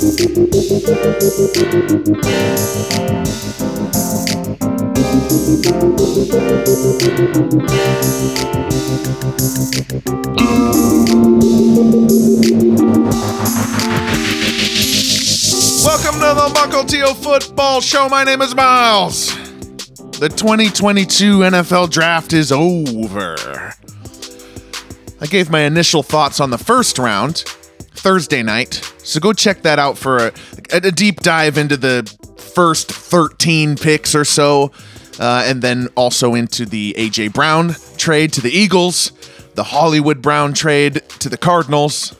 Welcome to the Muckle Teal Football Show. My name is Miles. The 2022 NFL Draft is over. I gave my initial thoughts on the first round Thursday night, so go check that out for a, a deep dive into the first 13 picks or so, uh, and then also into the A.J. Brown trade to the Eagles, the Hollywood Brown trade to the Cardinals.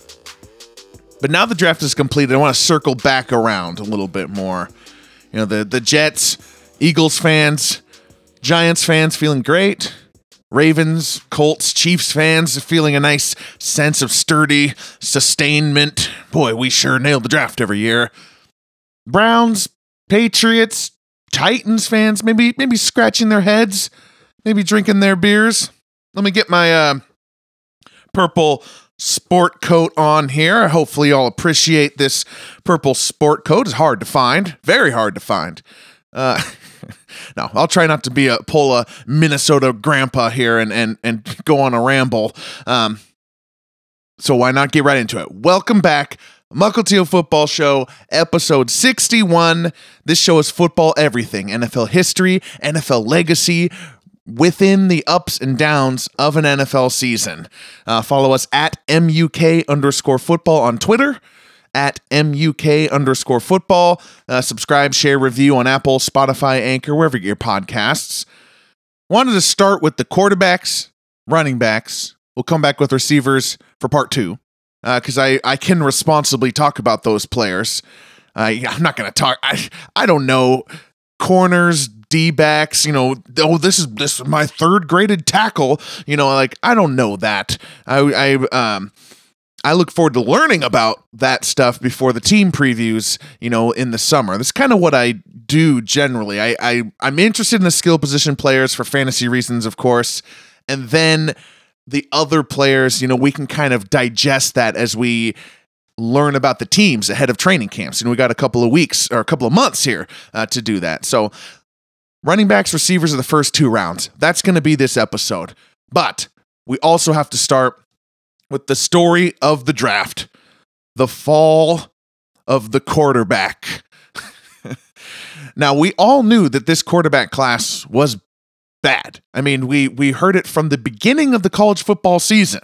But now the draft is completed, I want to circle back around a little bit more. You know, the, the Jets, Eagles fans, Giants fans feeling great. Ravens, Colts, Chiefs fans feeling a nice sense of sturdy sustainment. Boy, we sure nailed the draft every year. Browns, Patriots, Titans fans maybe maybe scratching their heads, maybe drinking their beers. Let me get my uh, purple sport coat on here. Hopefully, y'all appreciate this purple sport coat. It's hard to find, very hard to find. Uh, no, I'll try not to be a pull a Minnesota grandpa here and and and go on a ramble. Um, so why not get right into it? Welcome back. Muckle Teal Football Show, episode 61. This show is football everything NFL history, NFL legacy, within the ups and downs of an NFL season. Uh, follow us at MUK underscore football on Twitter, at MUK underscore football. Uh, subscribe, share, review on Apple, Spotify, Anchor, wherever you get your podcasts. Wanted to start with the quarterbacks, running backs. We'll come back with receivers for part two because uh, I, I can responsibly talk about those players. Uh, I'm not going to talk. I, I don't know corners, D backs, you know, oh, this is this is my third graded tackle. You know, like I don't know that. I I um I look forward to learning about that stuff before the team previews, you know, in the summer. That's kind of what I do generally. I, I I'm interested in the skill position players for fantasy reasons, of course, and then the other players, you know, we can kind of digest that as we learn about the teams ahead of training camps. And we got a couple of weeks or a couple of months here uh, to do that. So Running backs, receivers are the first two rounds. That's going to be this episode. But we also have to start with the story of the draft the fall of the quarterback. now, we all knew that this quarterback class was bad. I mean, we, we heard it from the beginning of the college football season.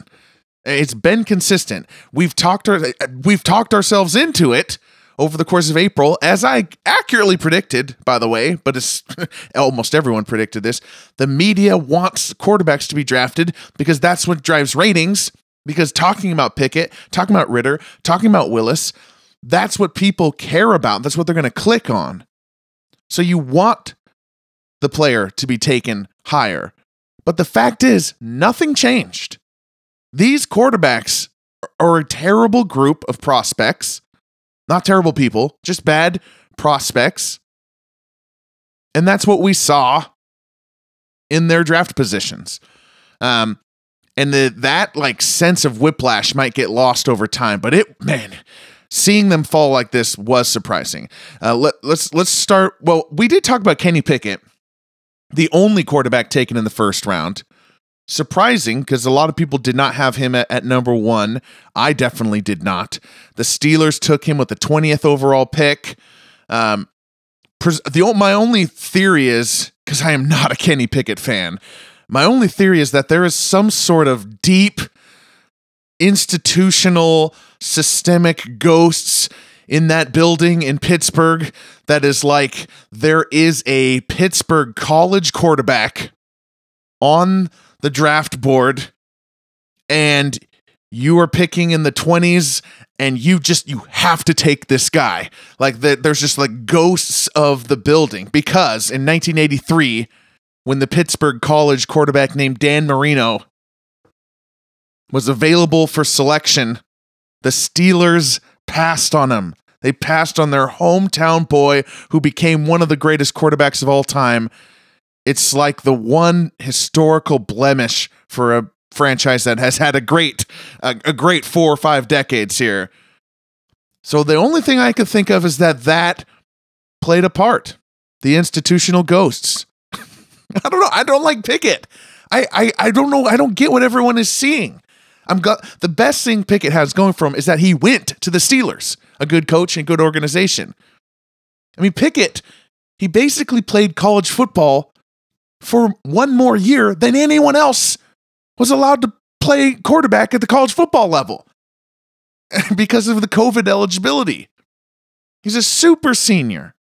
It's been consistent. We've talked our, we've talked ourselves into it over the course of April, as I accurately predicted, by the way, but it's almost everyone predicted this. The media wants quarterbacks to be drafted because that's what drives ratings. Because talking about Pickett, talking about Ridder, talking about Willis, that's what people care about. That's what they're going to click on. So you want the player to be taken higher. But the fact is, nothing changed. These quarterbacks are a terrible group of prospects not terrible people, just bad prospects. And that's what we saw in their draft positions. Um, and the, that like sense of whiplash might get lost over time, but it, man, seeing them fall like this was surprising. Uh, let, let's let's start. Well, we did talk about Kenny Pickett, the only quarterback taken in the first round surprising because a lot of people did not have him at, at, number one. I definitely did not. The Steelers took him with the 20th overall pick. Um, pres- the my only theory is because I am not a Kenny Pickett fan. My only theory is that there is some sort of deep institutional systemic ghosts in that building in Pittsburgh that is like there is a Pittsburgh college quarterback on the draft board and you are picking in the 20s and you just you have to take this guy. Like the, there's just like ghosts of the building because in 1983 when the pittsburgh college quarterback named dan marino was available for selection the steelers passed on him they passed on their hometown boy who became one of the greatest quarterbacks of all time it's like the one historical blemish for a franchise that has had a great a, a great four or five decades here. So the only thing I could think of is that that played a part. The institutional ghosts. I don't know. I don't like Pickett. I, I I don't know. I don't get what everyone is seeing. I'm the best thing Pickett has going for him is that he went to the Steelers, a good coach and good organization. I mean, Pickett, he basically played college football for one more year than anyone else was allowed to play quarterback at the college football level because of the COVID eligibility. He's a super senior.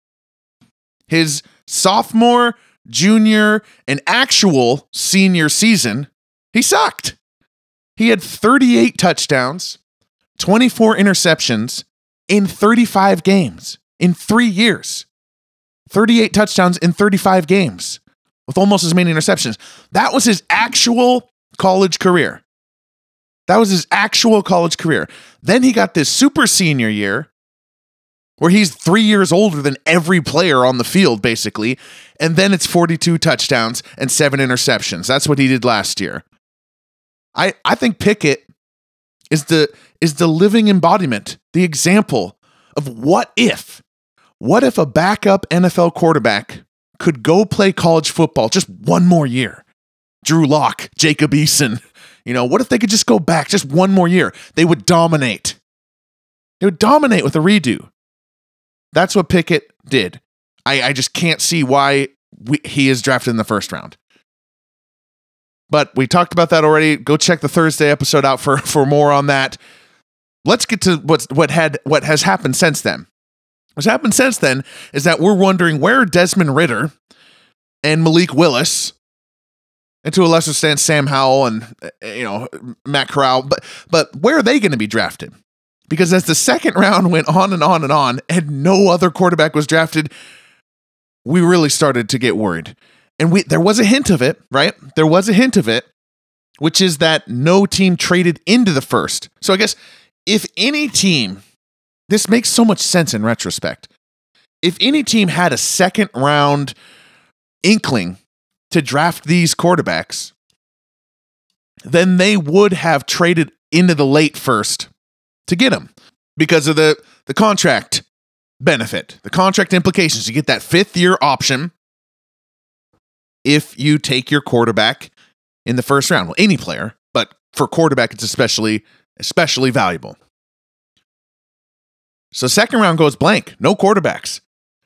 His sophomore, junior, and actual senior season, he sucked. He had 38 touchdowns, 24 interceptions in 35 games in three years. 38 touchdowns in 35 games with almost as many interceptions. That was his actual college career. That was his actual college career. Then he got this super senior year where he's three years older than every player on the field, basically. And then it's 42 touchdowns and seven interceptions. That's what he did last year. I, I think Pickett is the is the living embodiment, the example of what if, what if a backup NFL quarterback could go play college football just one more year? Drew Lock, Jacob Eason, you know, what if they could just go back just one more year? They would dominate. They would dominate with a redo. That's what Pickett did. I, I just can't see why we, he is drafted in the first round. But we talked about that already. Go check the Thursday episode out for, for more on that. Let's get to what's what had what has happened since then. What's happened since then is that we're wondering where Desmond Ridder and Malik Willis, and to a lesser extent Sam Howell and eh, you know Matt Corral, but but where are they going to be drafted? Because as the second round went on and on and on, and no other quarterback was drafted, we really started to get worried and we there was a hint of it, right? There was a hint of it, which is that no team traded into the first. So I guess if any team, this makes so much sense in retrospect. If any team had a second round inkling to draft these quarterbacks, then they would have traded into the late first to get him because of the the contract benefit, the contract implications. You get that fifth year option if you take your quarterback in the first round. Well, any player, but for quarterback, it's especially especially valuable. So second round goes blank, no quarterbacks.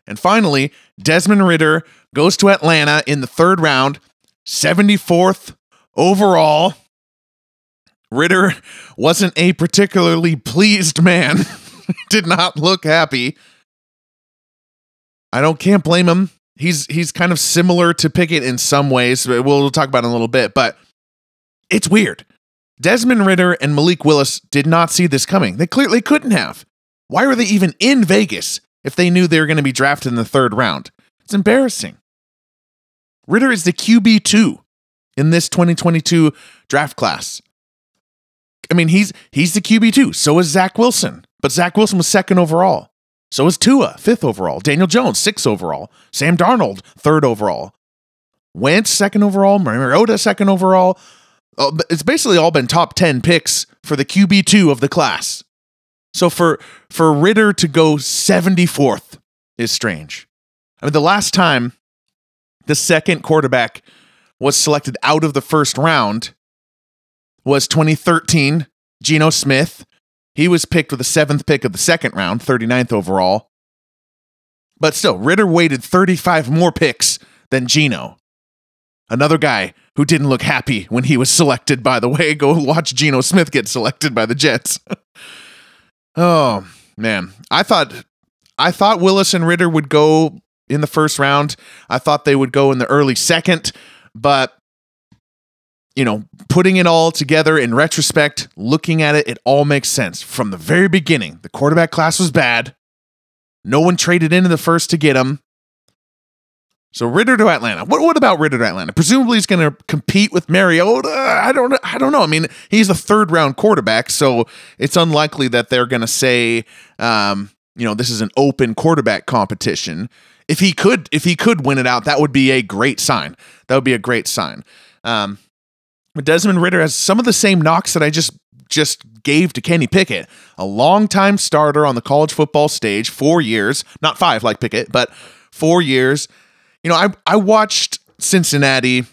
And finally, Desmond Ridder goes to Atlanta in the third round, 74th overall. Ridder wasn't a particularly pleased man. Did not look happy. I don't can't blame him he's he's kind of similar to Pickett in some ways. We'll, we'll talk about in a little bit, but it's weird. Desmond Ridder and Malik Willis did not see this coming. They clearly couldn't have. Why were they even in Vegas if they knew they were going to be drafted in the third round? It's embarrassing. Ridder is the QB2 in this 2022 draft class. I mean, he's he's the QB2. So is Zach Wilson. But Zach Wilson was second overall. So is Tua, fifth overall. Daniel Jones, sixth overall. Sam Darnold, third overall. Wentz, second overall. Mariota, second overall. Oh, it's basically all been top 10 picks for the QB2 of the class. So for, for Ridder to go 74th is strange. I mean, the last time the second quarterback was selected out of the first round was 2013, Geno Smith. He was picked with the seventh pick of the second round, 39th overall. But still, Ridder waited 35 more picks than Geno. Another guy who didn't look happy when he was selected, by the way. Go watch Geno Smith get selected by the Jets. oh, man. I thought I thought Willis and Ridder would go in the first round. I thought they would go in the early second, but you know, putting it all together in retrospect, looking at it, it all makes sense. From the very beginning, the quarterback class was bad. No one traded into the first to get him. So Ridder to Atlanta. What, what about Ridder to Atlanta? Presumably he's going to compete with Mariota. I don't I don't know. I mean, he's a third round quarterback, so it's unlikely that they're going to say, um, you know, this is an open quarterback competition. If he could, if he could win it out, that would be a great sign. That would be a great sign. Um, Desmond Ridder has some of the same knocks that I just just gave to Kenny Pickett, a longtime starter on the college football stage, four years, not five like Pickett, but four years. You know, I I watched Cincinnati.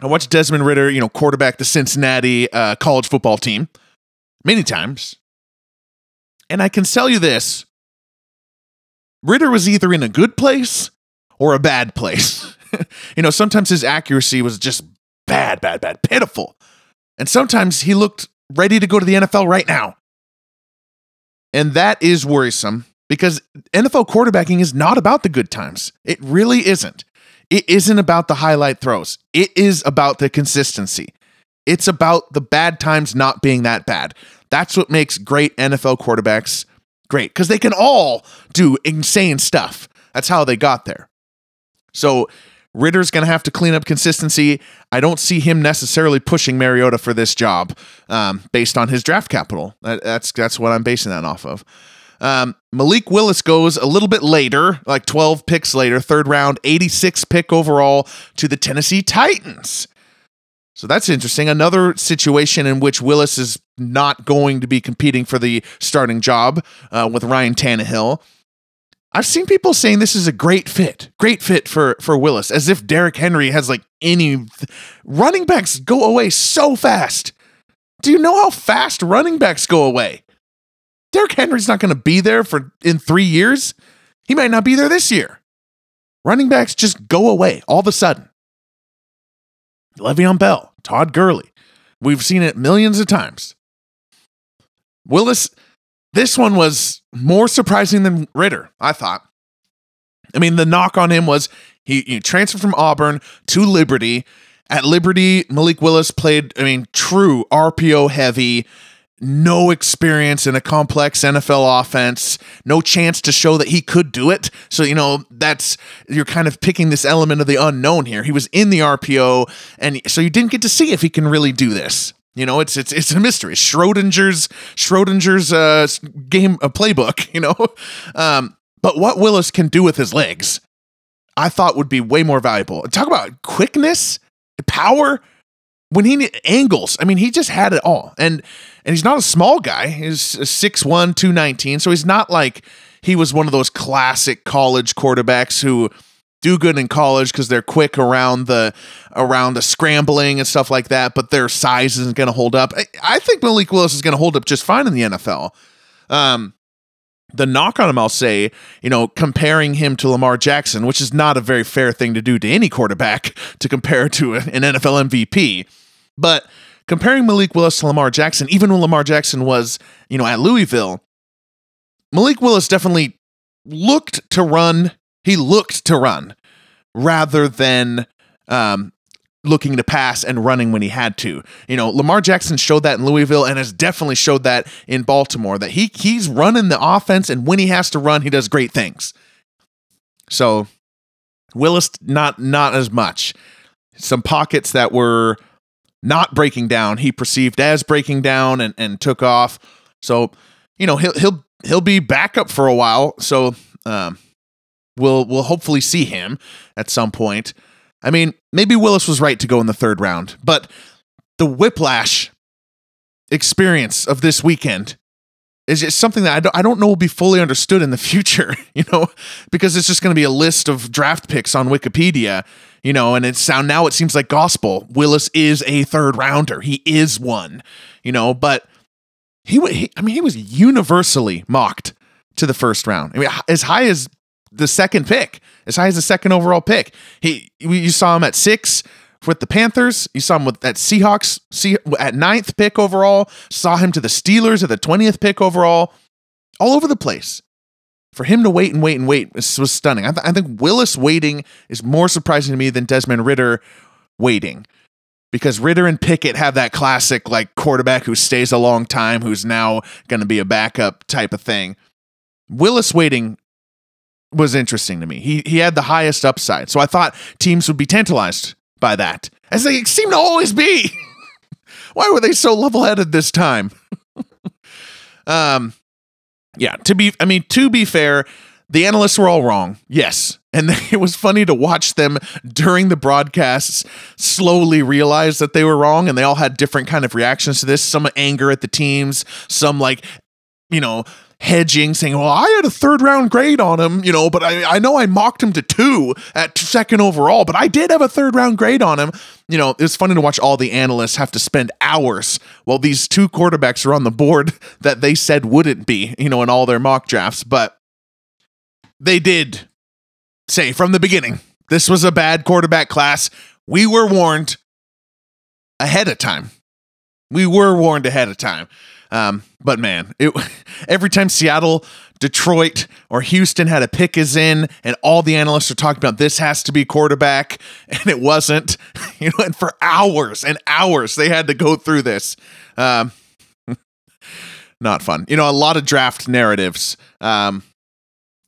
I watched Desmond Ridder, you know, quarterback the Cincinnati uh, college football team many times. And I can tell you this Ridder was either in a good place or a bad place. you know, sometimes his accuracy was just bad, bad, bad, pitiful. And sometimes he looked ready to go to the NFL right now. And that is worrisome because NFL quarterbacking is not about the good times. It really isn't. It isn't about the highlight throws, it is about the consistency. It's about the bad times not being that bad. That's what makes great NFL quarterbacks great because they can all do insane stuff. That's how they got there. So Ridder's going to have to clean up consistency. I don't see him necessarily pushing Mariota for this job um, based on his draft capital. That, that's that's what I'm basing that off of. Um, Malik Willis goes a little bit later, like 12 picks later, third round, 86 pick overall to the Tennessee Titans. So that's interesting. Another situation in which Willis is not going to be competing for the starting job uh, with Ryan Tannehill. I've seen people saying this is a great fit, great fit for for Willis, as if Derrick Henry has like any running backs go away so fast. Do you know how fast running backs go away? Derrick Henry's not going to be there for in three years. He might not be there this year. Running backs just go away all of a sudden. Le'Veon Bell, Todd Gurley. We've seen it millions of times. Willis, this one was more surprising than Ritter, I thought. I mean, the knock on him was he, he transferred from Auburn to Liberty. At Liberty, Malik Willis played, I mean, true RPO heavy, no experience in a complex NFL offense, no chance to show that he could do it. So, you know, that's you're kind of picking this element of the unknown here. He was in the RPO, and so you didn't get to see if he can really do this. You know, it's it's it's a mystery. Schrodinger's Schrodinger's uh, game a playbook. You know, um, but what Willis can do with his legs, I thought would be way more valuable. Talk about quickness, power. When he angles, I mean, he just had it all, and and he's not a small guy. He's 6'1", 219, so he's not like he was one of those classic college quarterbacks who do good in college because they're quick around the around the scrambling and stuff like that, but their size isn't going to hold up. I, I, think Malik Willis is going to hold up just fine in the NFL. Um, the knock on him, I'll say, you know, comparing him to Lamar Jackson, which is not a very fair thing to do to any quarterback to compare to an NFL MVP, but comparing Malik Willis to Lamar Jackson, even when Lamar Jackson was, you know, at Louisville, Malik Willis definitely looked to run he looked to run rather than um, looking to pass and running when he had to. You know, Lamar Jackson showed that in Louisville and has definitely showed that in Baltimore that he he's running the offense and when he has to run, he does great things. So Willis not not as much. Some pockets that were not breaking down, he perceived as breaking down and, and took off. So, you know, he'll he'll he'll be backup for a while. So um, we'll we'll hopefully see him at some point. I mean, maybe Willis was right to go in the third round, but the whiplash experience of this weekend is just something that I don't, I don't know will be fully understood in the future, you know, because it's just going to be a list of draft picks on Wikipedia, you know, and it's sound now it seems like gospel. Willis is a third rounder. He is one, you know, but he, he I mean, he was universally mocked to the first round. I mean, as high as the second pick, as high as the second overall pick. He, you saw him at six with the Panthers. You saw him with at Seahawks see, at ninth pick overall. Saw him to the Steelers at the twentieth pick overall. All over the place. For him to wait and wait and wait was, was stunning. I, th- I think Willis waiting is more surprising to me than Desmond Ridder waiting because Ridder and Pickett have that classic like quarterback who stays a long time, who's now going to be a backup type of thing. Willis waiting was interesting to me. He he had the highest upside, so I thought teams would be tantalized by that, as they seem to always be. Why were they so level-headed this time? um, yeah. To be, I mean, to be fair, the analysts were all wrong. Yes. And it was funny to watch them during the broadcasts slowly realize that they were wrong and they all had different kind of reactions to this. Some anger at the teams, some like, you know, hedging, saying, Well, I had a third round grade on him, you know, but I, I know I mocked him to two at second overall, but I did have a third round grade on him. You know, it's funny to watch all the analysts have to spend hours while these two quarterbacks are on the board that they said wouldn't be, you know, in all their mock drafts. But they did say from the beginning this was a bad quarterback class. We were warned ahead of time. We were warned ahead of time. Um, but man, it, every time Seattle, Detroit, or Houston had a pick is in, and all the analysts are talking about this has to be quarterback, and it wasn't. You know, and for hours and hours they had to go through this. Um, not fun. You know, a lot of draft narratives. Um,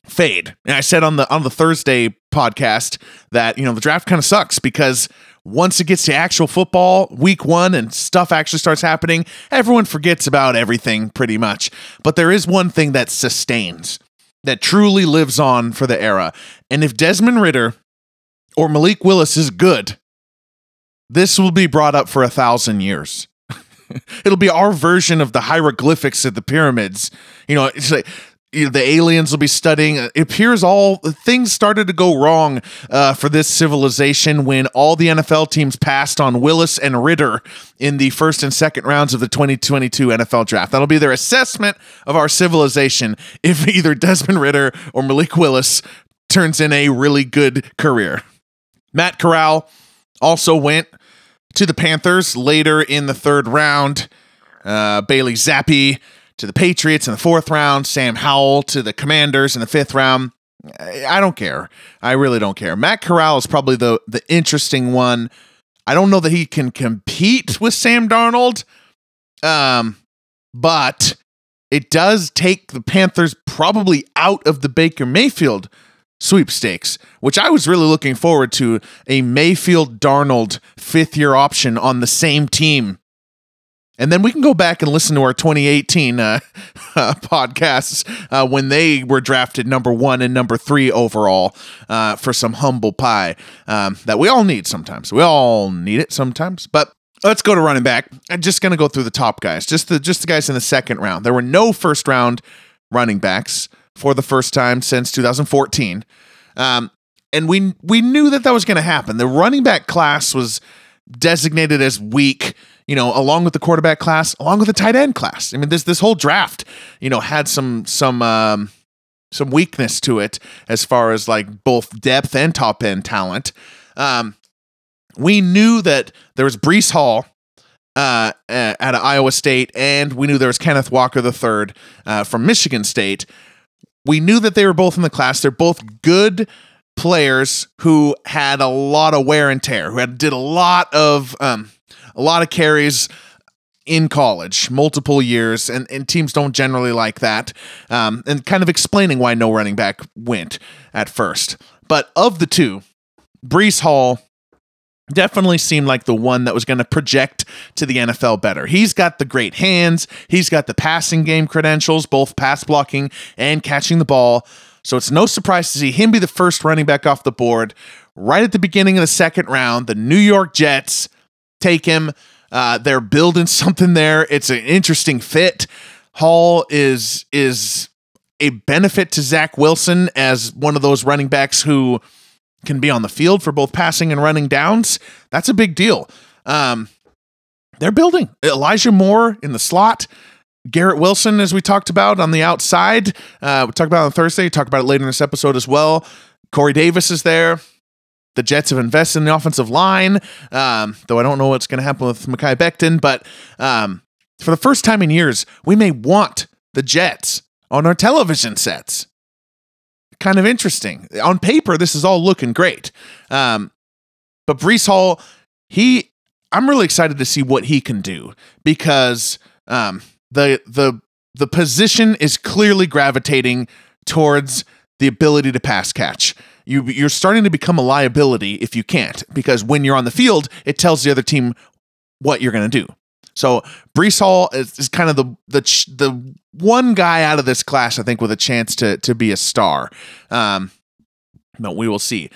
fade. And I said on the on the Thursday podcast that you know the draft kind of sucks because once it gets to actual football, week one, and stuff actually starts happening, everyone forgets about everything pretty much. But there is one thing that sustains, that truly lives on for the era. And if Desmond Ridder or Malik Willis is good, this will be brought up for a thousand years. It'll be our version of the hieroglyphics of the pyramids. You know, it's like the aliens will be studying. It appears all things started to go wrong uh, for this civilization when all the NFL teams passed on Willis and Ridder in the first and second rounds of the 2022 NFL draft. That'll be their assessment of our civilization if either Desmond Ridder or Malik Willis turns in a really good career. Matt Corral also went to the Panthers later in the third round. Uh, Bailey Zappe to the Patriots in the fourth round, Sam Howell to the Commanders in the fifth round. I don't care. I really don't care. Matt Corral is probably the the interesting one. I don't know that he can compete with Sam Darnold, um, but it does take the Panthers probably out of the Baker Mayfield sweepstakes, which I was really looking forward to a Mayfield Darnold fifth year option on the same team and then we can go back and listen to our 2018 uh, uh, podcasts uh, when they were drafted number one and number three overall uh, for some humble pie um, that we all need sometimes. We all need it sometimes. But let's go to running back. I'm just going to go through the top guys, just the just the guys in the second round. There were no first round running backs for the first time since 2014, um, and we we knew that that was going to happen. The running back class was designated as weak you know, along with the quarterback class, along with the tight end class. I mean, this this whole draft, you know, had some some um, some weakness to it as far as like both depth and top end talent. Um, we knew that there was Breece Hall uh, at Iowa State, and we knew there was Kenneth Walker III uh, from Michigan State. We knew that they were both in the class. They're both good players who had a lot of wear and tear, who had did a lot of um, a lot of carries in college, multiple years, and, and teams don't generally like that. Um, and kind of explaining why no running back went at first. But of the two, Breece Hall definitely seemed like the one that was going to project to the NFL better. He's got the great hands, he's got the passing game credentials, both pass blocking and catching the ball. So it's no surprise to see him be the first running back off the board right at the beginning of the second round. The New York Jets take him. Uh, they're building something there. It's an interesting fit. Hall is is a benefit to Zach Wilson as one of those running backs who can be on the field for both passing and running downs. That's a big deal. Um, they're building Elijah Moore in the slot. Garrett Wilson, as we talked about on the outside, uh, we talked about on Thursday. Talk about it later in this episode as well. Corey Davis is there. The Jets have invested in the offensive line, um, though I don't know what's going to happen with Mekhi Becton. But um, for the first time in years, we may want the Jets on our television sets. Kind of interesting. On paper, this is all looking great. Um, but Breece Hall, he, I'm really excited to see what he can do because um, the the the position is clearly gravitating towards the ability to pass catch you you're starting to become a liability if you can't because when you're on the field, it tells the other team what you're going to do. So Breece Hall is, is kind of the the the one guy out of this class I think with a chance to to be a star. Um, but we will see.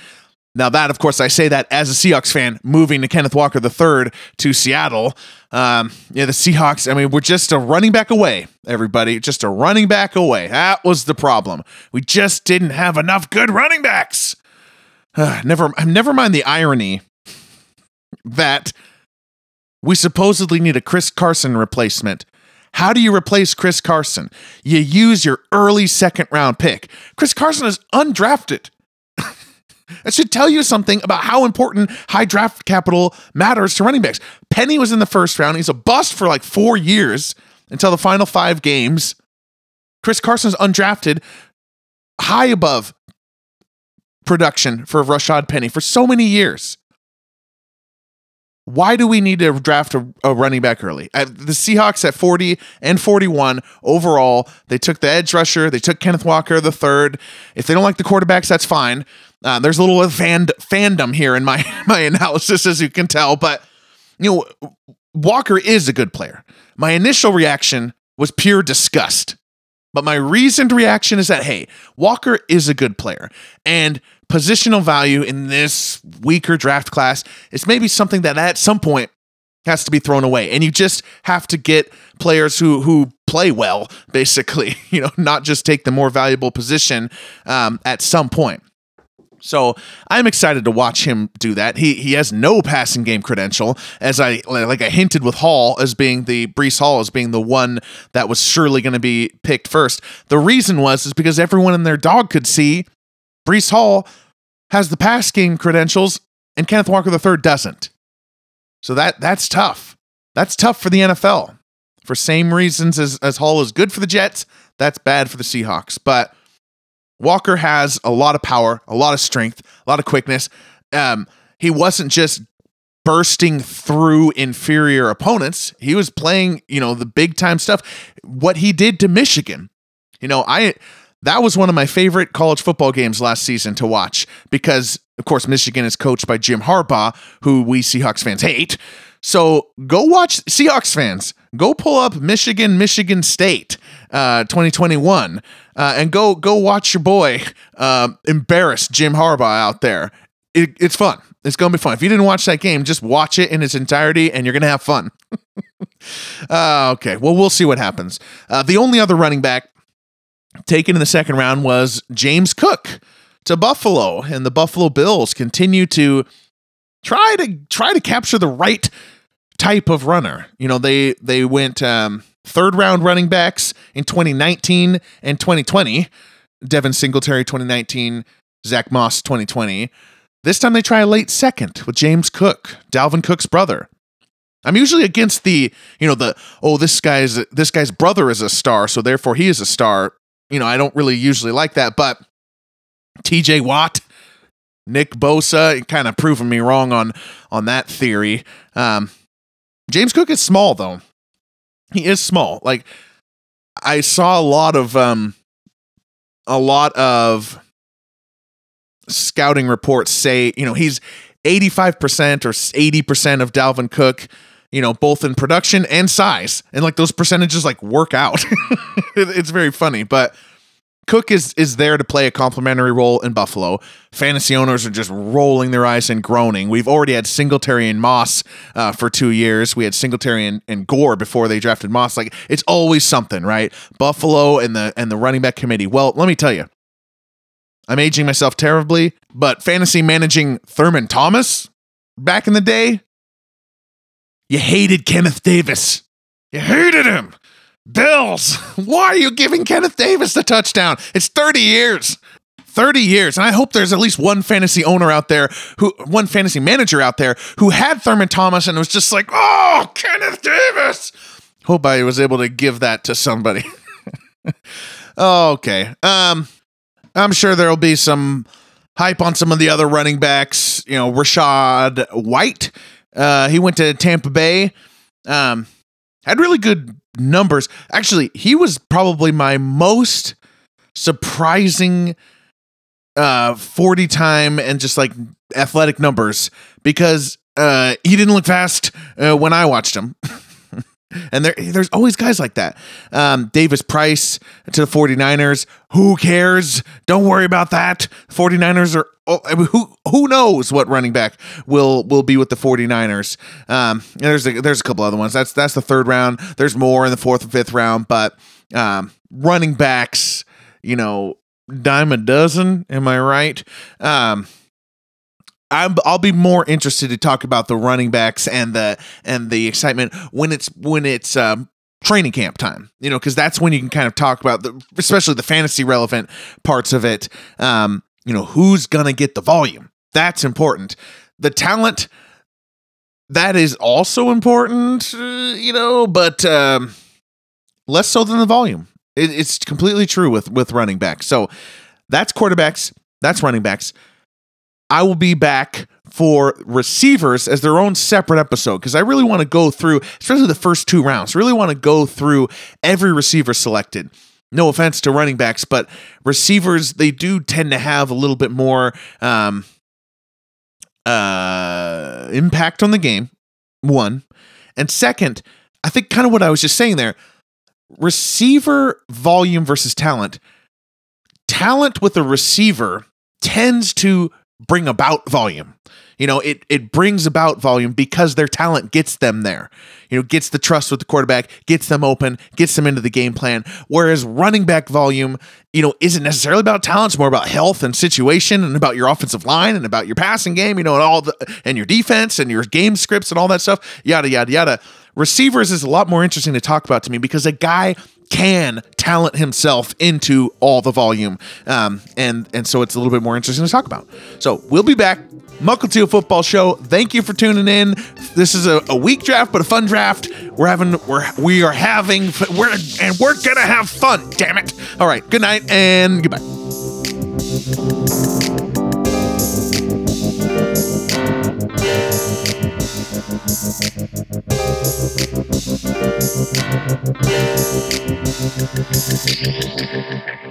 Now that, of course, I say that as a Seahawks fan, moving to Kenneth Walker III to Seattle. Um, yeah, the Seahawks. I mean, we're just a running back away. Everybody, just a running back away. That was the problem. We just didn't have enough good running backs. Uh, never, never mind the irony that we supposedly need a Chris Carson replacement. How do you replace Chris Carson? You use your early second round pick. Chris Carson is undrafted. That should tell you something about how important high draft capital matters to running backs. Penny was in the first round. He's a bust for like four years until the final five games. Chris Carson's undrafted, high above production for Rashaad Penny for so many years. Why do we need to draft a, a running back early? At the Seahawks at 40 and 41 overall, they took the edge rusher, they took Kenneth Walker the third. If they don't like the quarterbacks, that's fine. Uh, there's a little fan, fandom here in my my analysis, as you can tell, but you know Walker is a good player. My initial reaction was pure disgust. But my reasoned reaction is that, hey, Walker is a good player. And positional value in this weaker draft class is maybe something that at some point has to be thrown away. And you just have to get players who who play well, basically, you know, not just take the more valuable position um, at some point. So I'm excited to watch him do that. He he has no passing game credential, as I like I hinted with Hall as being the Breece Hall as being the one that was surely going to be picked first. The reason was is because everyone in their dog could see Breece Hall has the pass game credentials and Kenneth Walker III doesn't. So that that's tough. That's tough for the NFL. For same reasons as, as Hall is good for the Jets, that's bad for the Seahawks. But Walker has a lot of power, a lot of strength, a lot of quickness. Um, he wasn't just bursting through inferior opponents. He was playing, you know, the big time stuff. What he did to Michigan, you know, I that was one of my favorite college football games last season to watch because, of course, Michigan is coached by Jim Harbaugh, who we Seahawks fans hate. So go watch Seahawks fans. Go pull up Michigan, Michigan State, uh, 2021, uh, and go go watch your boy uh, embarrass Jim Harbaugh out there. It, it's fun. It's gonna be fun. If you didn't watch that game, just watch it in its entirety, and you're gonna have fun. uh, okay, well, we'll see what happens. Uh, the only other running back taken in the second round was James Cook to Buffalo, and the Buffalo Bills continue to try to try to capture the right type of runner. You know, they they went um, third round running backs in 2019 and 2020. Devin Singletary 2019, Zach Moss 2020. This time they try a late second with James Cook, Dalvin Cook's brother. I'm usually against the, you know, the oh this guy's this guy's brother is a star, so therefore he is a star. You know, I don't really usually like that, but TJ Watt, Nick Bosa, kind of proving me wrong on on that theory. Um, James Cook is small though. He is small. Like I saw a lot of um a lot of scouting reports say, you know, he's 85% or 80% of Dalvin Cook, you know, both in production and size. And like those percentages like work out. it's very funny, but Cook is is there to play a complementary role in Buffalo. Fantasy owners are just rolling their eyes and groaning. We've already had Singletary and Moss uh, for two years. We had Singletary and, and Gore before they drafted Moss. Like it's always something, right? Buffalo and the and the running back committee. Well, let me tell you, I'm aging myself terribly, but fantasy managing Thurman Thomas back in the day, you hated Kenneth Davis. You hated him. Bills, why are you giving Kenneth Davis the touchdown? It's 30 years. 30 years. And I hope there's at least one fantasy owner out there who, one fantasy manager out there who had Thurman Thomas and was just like, oh, Kenneth Davis. Hope I was able to give that to somebody. okay. Um, I'm sure there'll be some hype on some of the other running backs. You know, Rachaad White. Uh, he went to Tampa Bay. Um, had really good numbers. Actually, he was probably my most surprising uh 40 time and just like athletic numbers because uh he didn't look fast uh, when I watched him. And there, there's always guys like that. Um, Davis Price to the 49ers. Who cares? Don't worry about that. 49ers are oh, I mean, who who knows what running back will will be with the 49ers. Um, there's a, there's a couple other ones. That's that's the third round. There's more in the fourth and fifth round, but um, running backs, you know, dime a dozen. Am I right? Um, I'm, I'll be more interested to talk about the running backs and the and the excitement when it's when it's um, training camp time. You know, because that's when you can kind of talk about the especially the fantasy relevant parts of it. Um, you know, who's gonna get the volume? That's important. The talent that is also important. Uh, you know, but um, less so than the volume. It, it's completely true with with running backs. So that's quarterbacks. That's running backs. I will be back for receivers as their own separate episode because I really want to go through, especially the first two rounds, really want to go through every receiver selected. No offense to running backs, but receivers, they do tend to have a little bit more um, uh, impact on the game. One. And second, I think kind of what I was just saying there receiver volume versus talent. Talent with a receiver tends to bring about volume. You know, it it brings about volume because their talent gets them there. You know, gets the trust with the quarterback, gets them open, gets them into the game plan. Whereas running back volume, you know, isn't necessarily about talent, it's more about health and situation and about your offensive line and about your passing game, you know, and all the and your defense and your game scripts and all that stuff, yada yada yada. Receivers is a lot more interesting to talk about to me because a guy can talent himself into all the volume, um, and and so it's a little bit more interesting to talk about. So we'll be back. Muckle Teal Football Show. Thank you for tuning in. This is a, a weak draft, but a fun draft. We're having we're we are having we're and we're gonna have fun. Damn it! All right. Good night and goodbye. Thank you.